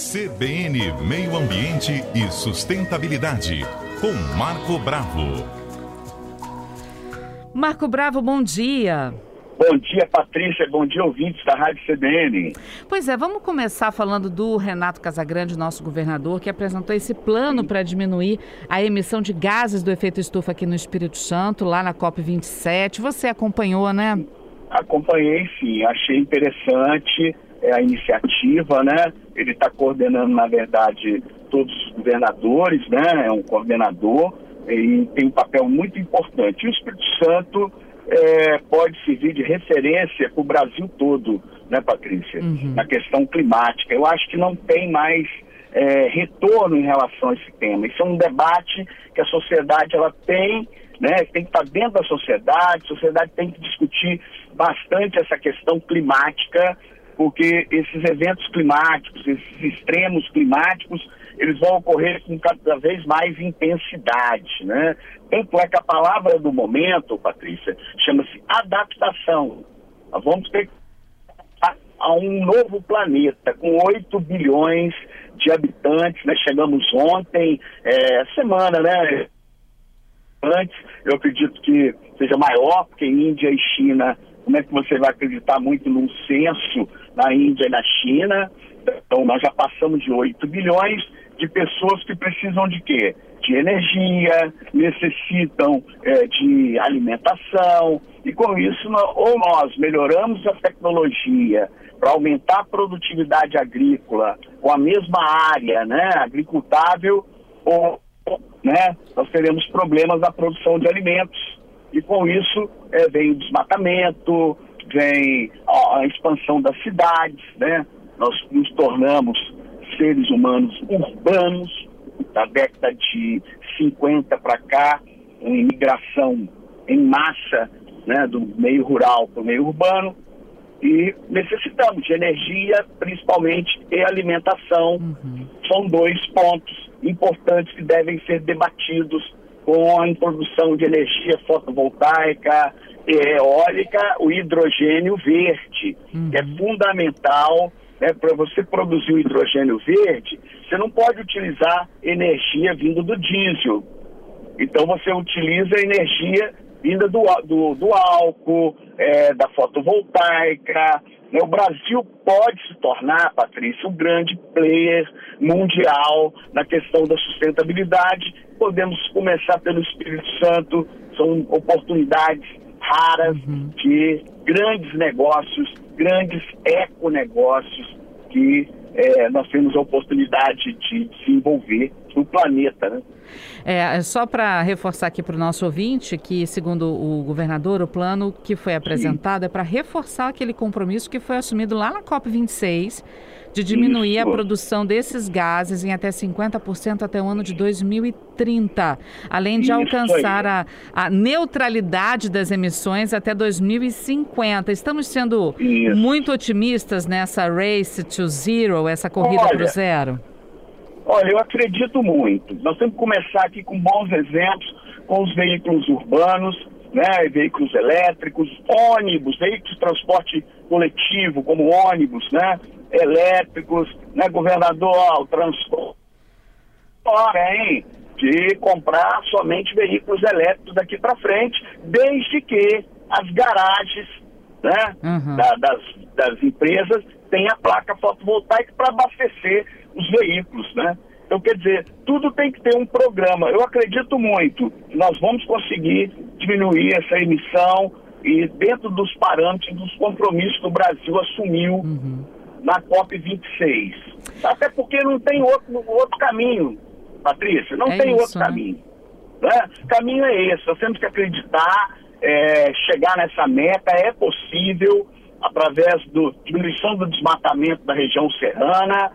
CBN Meio Ambiente e Sustentabilidade, com Marco Bravo. Marco Bravo, bom dia. Bom dia, Patrícia. Bom dia, ouvintes da Rádio CBN. Pois é, vamos começar falando do Renato Casagrande, nosso governador, que apresentou esse plano para diminuir a emissão de gases do efeito estufa aqui no Espírito Santo, lá na COP27. Você acompanhou, né? Acompanhei, sim. Achei interessante é, a iniciativa, né? Ele está coordenando, na verdade, todos os governadores, né? É um coordenador e tem um papel muito importante. E o Espírito Santo é, pode servir de referência para o Brasil todo, né, Patrícia? Uhum. Na questão climática. Eu acho que não tem mais é, retorno em relação a esse tema. Isso é um debate que a sociedade ela tem, né? Tem que estar dentro da sociedade, a sociedade tem que discutir bastante essa questão climática, porque esses eventos climáticos, esses extremos climáticos, eles vão ocorrer com cada vez mais intensidade, né? Tanto é que a palavra do momento, Patrícia, chama-se adaptação. Nós vamos ter a um novo planeta com 8 bilhões de habitantes, né? Chegamos ontem, é, semana, né? Antes, eu acredito que seja maior, porque Índia e China, como é que você vai acreditar muito num censo na Índia e na China? Então, nós já passamos de 8 bilhões, de pessoas que precisam de quê? De energia, necessitam é, de alimentação, e com isso, ou nós melhoramos a tecnologia para aumentar a produtividade agrícola com a mesma área né, agricultável, ou né, nós teremos problemas na produção de alimentos. E com isso é, vem o desmatamento, vem a, expansão das cidades, né? Nós nos tornamos seres humanos urbanos, da década de 50 para cá, uma imigração em massa né, do meio rural para o meio urbano, e necessitamos de energia, principalmente, e alimentação. Uhum. São dois pontos importantes que devem ser debatidos com a introdução de energia fotovoltaica, eólica, o hidrogênio verde, uhum. que é fundamental né, para você produzir o hidrogênio verde, você não pode utilizar energia vinda do diesel. Então você utiliza energia vinda do, do, do álcool, é, da fotovoltaica. Né? O Brasil pode se tornar, Patrícia, um grande player mundial na questão da sustentabilidade. Podemos começar pelo Espírito Santo, são oportunidades raras uhum. de grandes negócios, grandes econegócios que é, nós temos a oportunidade de desenvolver no planeta. Né? É, só para reforçar aqui para o nosso ouvinte que, segundo o governador, o plano que foi apresentado Sim. é para reforçar aquele compromisso que foi assumido lá na COP26 de diminuir Isso. a produção desses gases em até 50% até o ano de 2030, além de Isso alcançar a, a, neutralidade das emissões até 2050. Estamos sendo Isso. muito otimistas nessa race to zero, essa corrida para o zero? Olha, eu acredito muito. Nós temos que começar aqui com bons exemplos, com os veículos urbanos, né, veículos elétricos, ônibus, veículos de transporte coletivo, como ônibus, né, elétricos, né, governador, ó, o transporte tem de comprar somente veículos elétricos daqui para frente, desde que as garagens né, uhum. da, das, das empresas tenham a placa fotovoltaica para abastecer os veículos, né? Então, quer dizer, tudo tem que ter um programa. Eu acredito muito que nós vamos conseguir diminuir essa emissão e dentro dos parâmetros, dos compromissos que o Brasil assumiu uhum. na COP26. Até porque não tem outro, outro caminho, Patrícia, não é tem isso, outro né? caminho. Né? O caminho é esse, nós temos que acreditar, é, chegar nessa meta, é possível, através da diminuição do desmatamento da região serrana,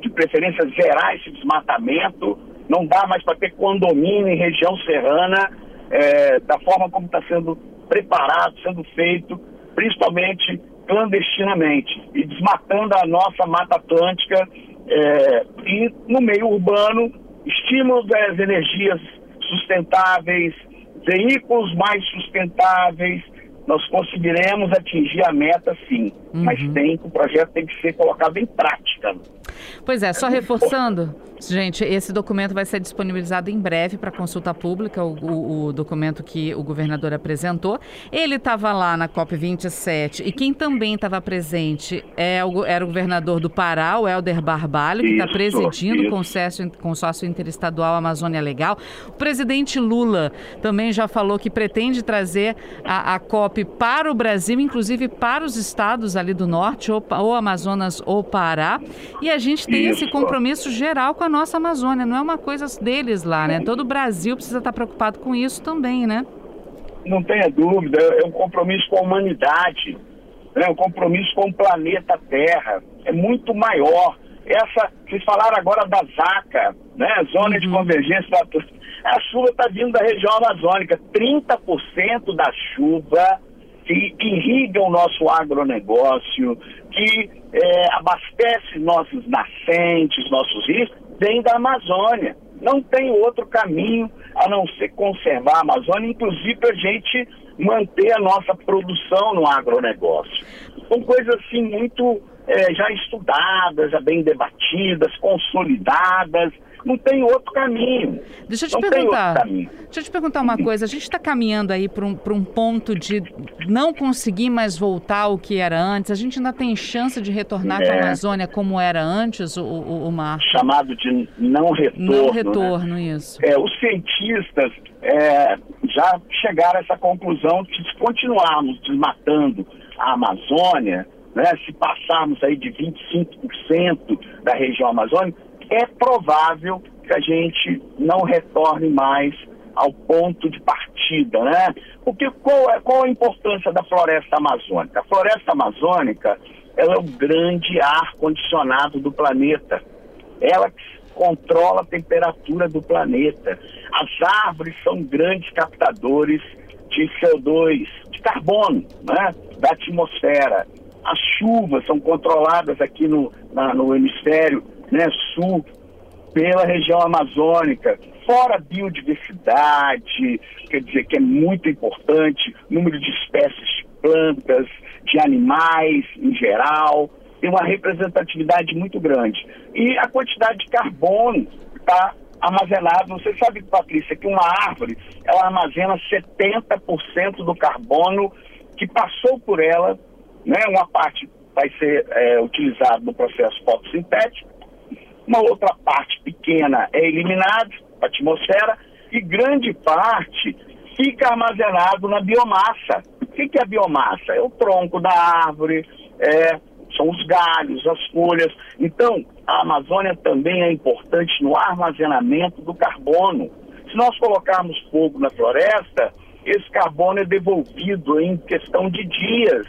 de preferência zerar esse desmatamento, não dá mais para ter condomínio em região serrana, é, da forma como está sendo preparado, sendo feito, principalmente clandestinamente, e desmatando a nossa Mata Atlântica é, e no meio urbano, estímulo das energias sustentáveis, veículos mais sustentáveis, nós conseguiremos atingir a meta sim, uhum. mas tem, o projeto tem que ser colocado em prática. Pois é, só reforçando, gente, esse documento vai ser disponibilizado em breve para consulta pública, o, o, o, documento que o governador apresentou. Ele estava lá na COP27 e quem também estava presente é o, era o governador do Pará, o Helder Barbalho, que está presidindo isso. o consórcio, consórcio interestadual Amazônia Legal. O presidente Lula também já falou que pretende trazer a, a COP para o Brasil, inclusive para os estados ali do norte, ou, ou Amazonas ou Pará. E a gente tem Isso. esse compromisso geral com a nossa Amazônia, não é uma coisa deles lá, né? Todo o Brasil precisa estar preocupado com isso também, né? Não tenha dúvida, é um compromisso com a humanidade, é um compromisso com o planeta Terra, é muito maior. Essa, vocês falaram agora da ZACA, né? Zona uhum. de Convergência a chuva está vindo da região amazônica. 30% da chuva que irriga o nosso agronegócio, que é, abastece nossos nascentes, nossos rios, vem da Amazônia. Não tem outro caminho a não ser conservar a Amazônia, inclusive a gente manter a nossa produção no agronegócio. São coisas assim muito é, já estudadas, já bem debatidas, consolidadas, não tem outro caminho. Deixa eu te não perguntar. Deixa eu te perguntar uma coisa. A gente está caminhando aí para um, um ponto de não conseguir mais voltar ao que era antes. A gente ainda tem chance de retornar é. a Amazônia como era antes, o, o, o mar? Chamado de não retorno. Não né? retorno, né? isso. É, os cientistas é, já chegaram a essa conclusão que se continuarmos desmatando a Amazônia, né, se passarmos aí de 25% da região amazônica, é provável que a gente não retorne mais ao ponto de partida, né? Porque qual é, qual a importância da floresta amazônica? A floresta amazônica ela é o grande ar condicionado do planeta. Ela controla a temperatura do planeta. As árvores são grandes captadores de CO2, de carbono, né? Da atmosfera. As chuvas são controladas aqui no, na, no hemisfério né, sul, pela região amazônica, fora biodiversidade, quer dizer que é muito importante, número de espécies de plantas, de animais em geral, tem uma representatividade muito grande. E a quantidade de carbono está armazenado, você sabe, Patrícia, que uma árvore, ela armazena 70% do carbono que passou por ela, né? uma parte vai ser é, utilizado no processo fotossintético, uma outra parte pequena é eliminada a atmosfera e grande parte fica armazenado na biomassa. O que é a biomassa? É o tronco da árvore, é, são os galhos, as folhas. Então, a Amazônia também é importante no armazenamento do carbono. Se nós colocarmos fogo na floresta, esse carbono é devolvido em questão de dias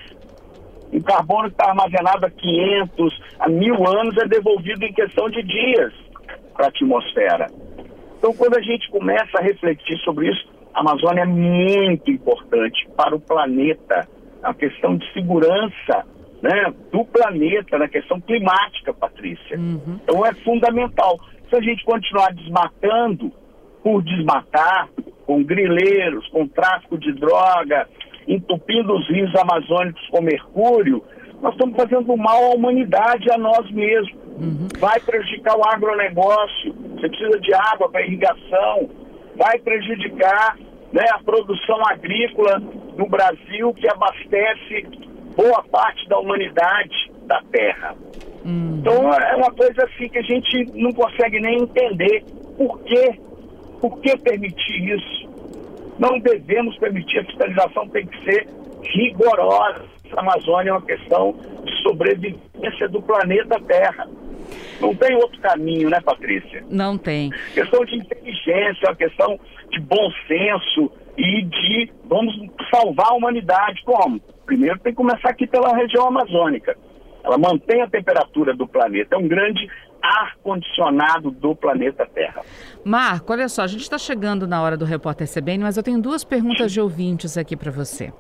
o carbono que está armazenado há 500, há mil anos é devolvido em questão de dias para a atmosfera. Então, quando a gente começa a refletir sobre isso, a Amazônia é muito importante para o planeta, a questão de segurança né, do planeta, na questão climática, Patrícia. Uhum. Então, é fundamental. Se a gente continuar desmatando por desmatar, com grileiros, com tráfico de droga, entupindo os rios amazônicos com mercúrio, nós estamos fazendo mal à humanidade, a nós mesmos. Uhum. Vai prejudicar o agronegócio, você precisa de água para irrigação, vai prejudicar né, a produção agrícola no Brasil, que abastece boa parte da humanidade da terra. Uhum. Então é uma coisa assim que a gente não consegue nem entender por quê, por que permitir isso. Não devemos permitir, a fiscalização tem que ser rigorosa. A Amazônia é uma questão de sobrevivência do planeta Terra. Não tem outro caminho, né, Patrícia? Não tem. Questão de inteligência, é uma questão de bom senso e de vamos salvar a humanidade. Como? Primeiro tem que começar aqui pela região amazônica. Ela mantém a temperatura do planeta. É um grande ar-condicionado do planeta Terra. Marco, olha só, a gente está chegando na hora do repórter CBN, mas eu tenho duas perguntas de ouvintes aqui para você.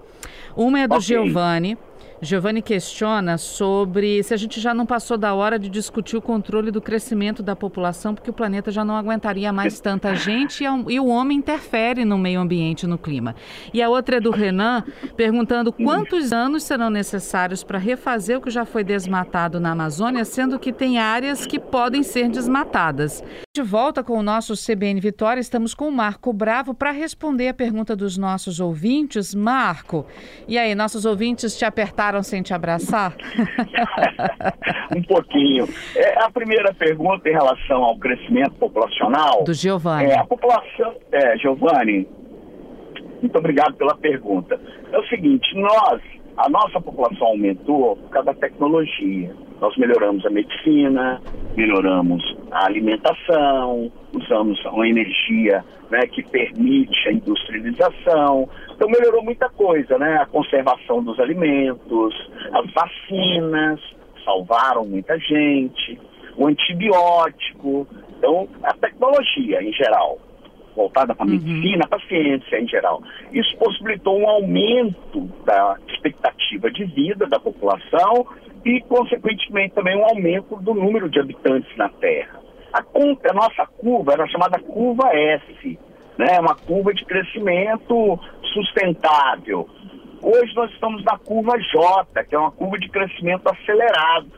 Uma é do okay. Giovanni, Giovanni questiona sobre se a gente já não passou da hora de discutir o controle do crescimento da população, porque o planeta já não aguentaria mais tanta gente e o homem interfere no meio ambiente, no clima. E a outra é do Renan, perguntando quantos anos serão necessários para refazer o que já foi desmatado na Amazônia, sendo que tem áreas que podem ser desmatadas. De volta com o nosso CBN Vitória, estamos com o Marco Bravo para responder a pergunta dos nossos ouvintes. Marco, e aí, nossos ouvintes te apertaram sem te abraçar? um pouquinho. É, a primeira pergunta em relação ao crescimento populacional. Do Giovanni. É, a população. É, Giovanni, muito obrigado pela pergunta. É o seguinte, nós, a nossa população aumentou por causa da tecnologia. Nós melhoramos a medicina, melhoramos a alimentação, usamos uma energia né, que permite a industrialização. Então melhorou muita coisa, né? A conservação dos alimentos, as vacinas salvaram muita gente, o antibiótico, então a tecnologia em geral voltada para a uhum. medicina, para a ciência em geral. Isso possibilitou um aumento da expectativa de vida da população e, consequentemente, também um aumento do número de habitantes na Terra. A, a nossa curva era chamada curva S, né? uma curva de crescimento sustentável. Hoje nós estamos na curva J, que é uma curva de crescimento acelerado.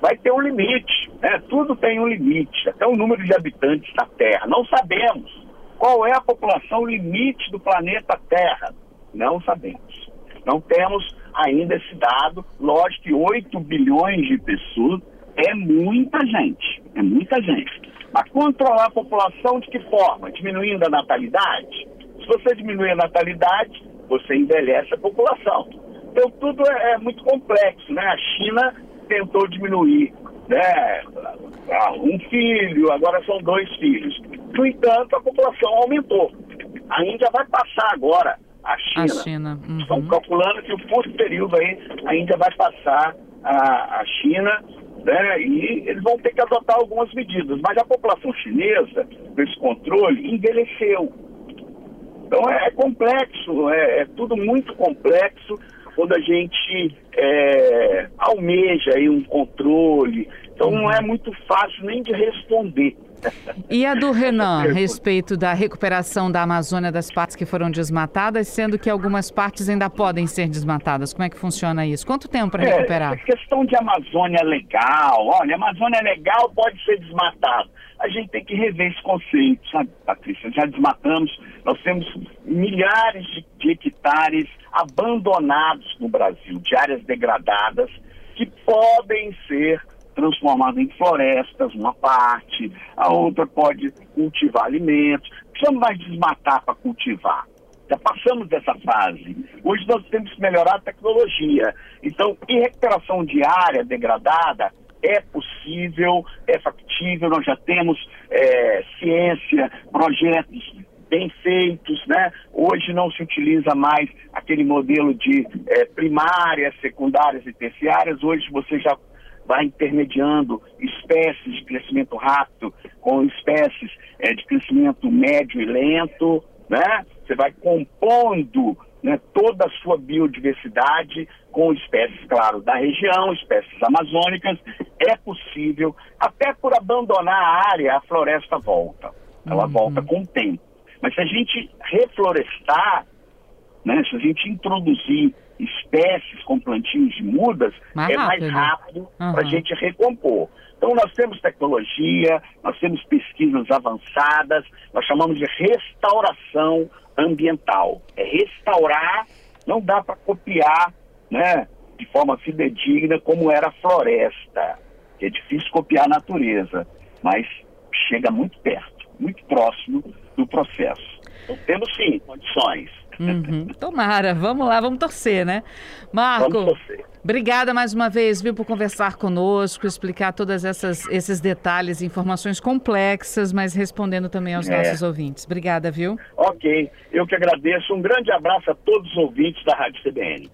Vai ter um limite, né? tudo tem um limite, até o número de habitantes da Terra. Não sabemos qual é a população limite do planeta Terra. Não sabemos. Não temos ainda esse dado. Lógico que 8 bilhões de pessoas é muita gente, é muita gente. Mas controlar a população de que forma? Diminuindo a natalidade? Se você diminuir a natalidade, você envelhece a população. Então tudo é, é muito complexo, né? A China tentou diminuir né, um filho, agora são dois filhos. No entanto, a população aumentou. A Índia vai passar agora a China. A China. Uhum. Estão calculando que o curto período aí a Índia vai passar a, a China né, e eles vão ter que adotar algumas medidas. Mas a população chinesa, com esse controle, envelheceu. Então é, é complexo, é, é, tudo muito complexo quando a gente é, almeja aí um controle. Então não é muito fácil nem de responder. E a do Renan, a respeito da recuperação da Amazônia das partes que foram desmatadas, sendo que algumas partes ainda podem ser desmatadas. Como é que funciona isso? Quanto tempo para é, recuperar? É, questão de Amazônia legal. Olha, Amazônia legal pode ser desmatado. A gente tem que rever esse conceito, sabe, Patrícia? Já desmatamos, nós temos milhares de, de hectares abandonados no Brasil, de áreas degradadas, que podem ser transformada em florestas, uma parte, a outra pode cultivar alimentos. Precisamos mais desmatar para cultivar. Já passamos dessa fase. Hoje nós temos que melhorar a tecnologia. Então, em recuperação de área degradada, é possível, é factível, nós já temos é, ciência, projetos bem feitos, né? Hoje não se utiliza mais aquele modelo de é, primárias, secundárias e terciárias, hoje você já vai intermediando espécies de crescimento rápido com espécies é, de crescimento médio e lento, né? Você vai compondo né, toda a sua biodiversidade com espécies, claro, da região, espécies amazônicas. É possível, até por abandonar a área, a floresta volta. Ela uhum. volta com o tempo. Mas se a gente reflorestar, né, se a gente introduzir espécies com plantios de mudas, mais é rápido. mais rápido uhum. para a gente recompor. Então nós temos tecnologia, nós temos pesquisas avançadas, nós chamamos de restauração ambiental. É restaurar, não dá para copiar né, de forma fidedigna como era a floresta. É difícil copiar a natureza, mas chega muito perto, muito próximo do processo. Então temos sim condições Uhum. Tomara, vamos lá, vamos torcer, né? Marco, torcer. obrigada mais uma vez, viu, por conversar conosco, explicar todas essas esses detalhes, informações complexas, mas respondendo também aos é. nossos ouvintes. Obrigada, viu? Ok, eu que agradeço. Um grande abraço a todos os ouvintes da Rádio CBN.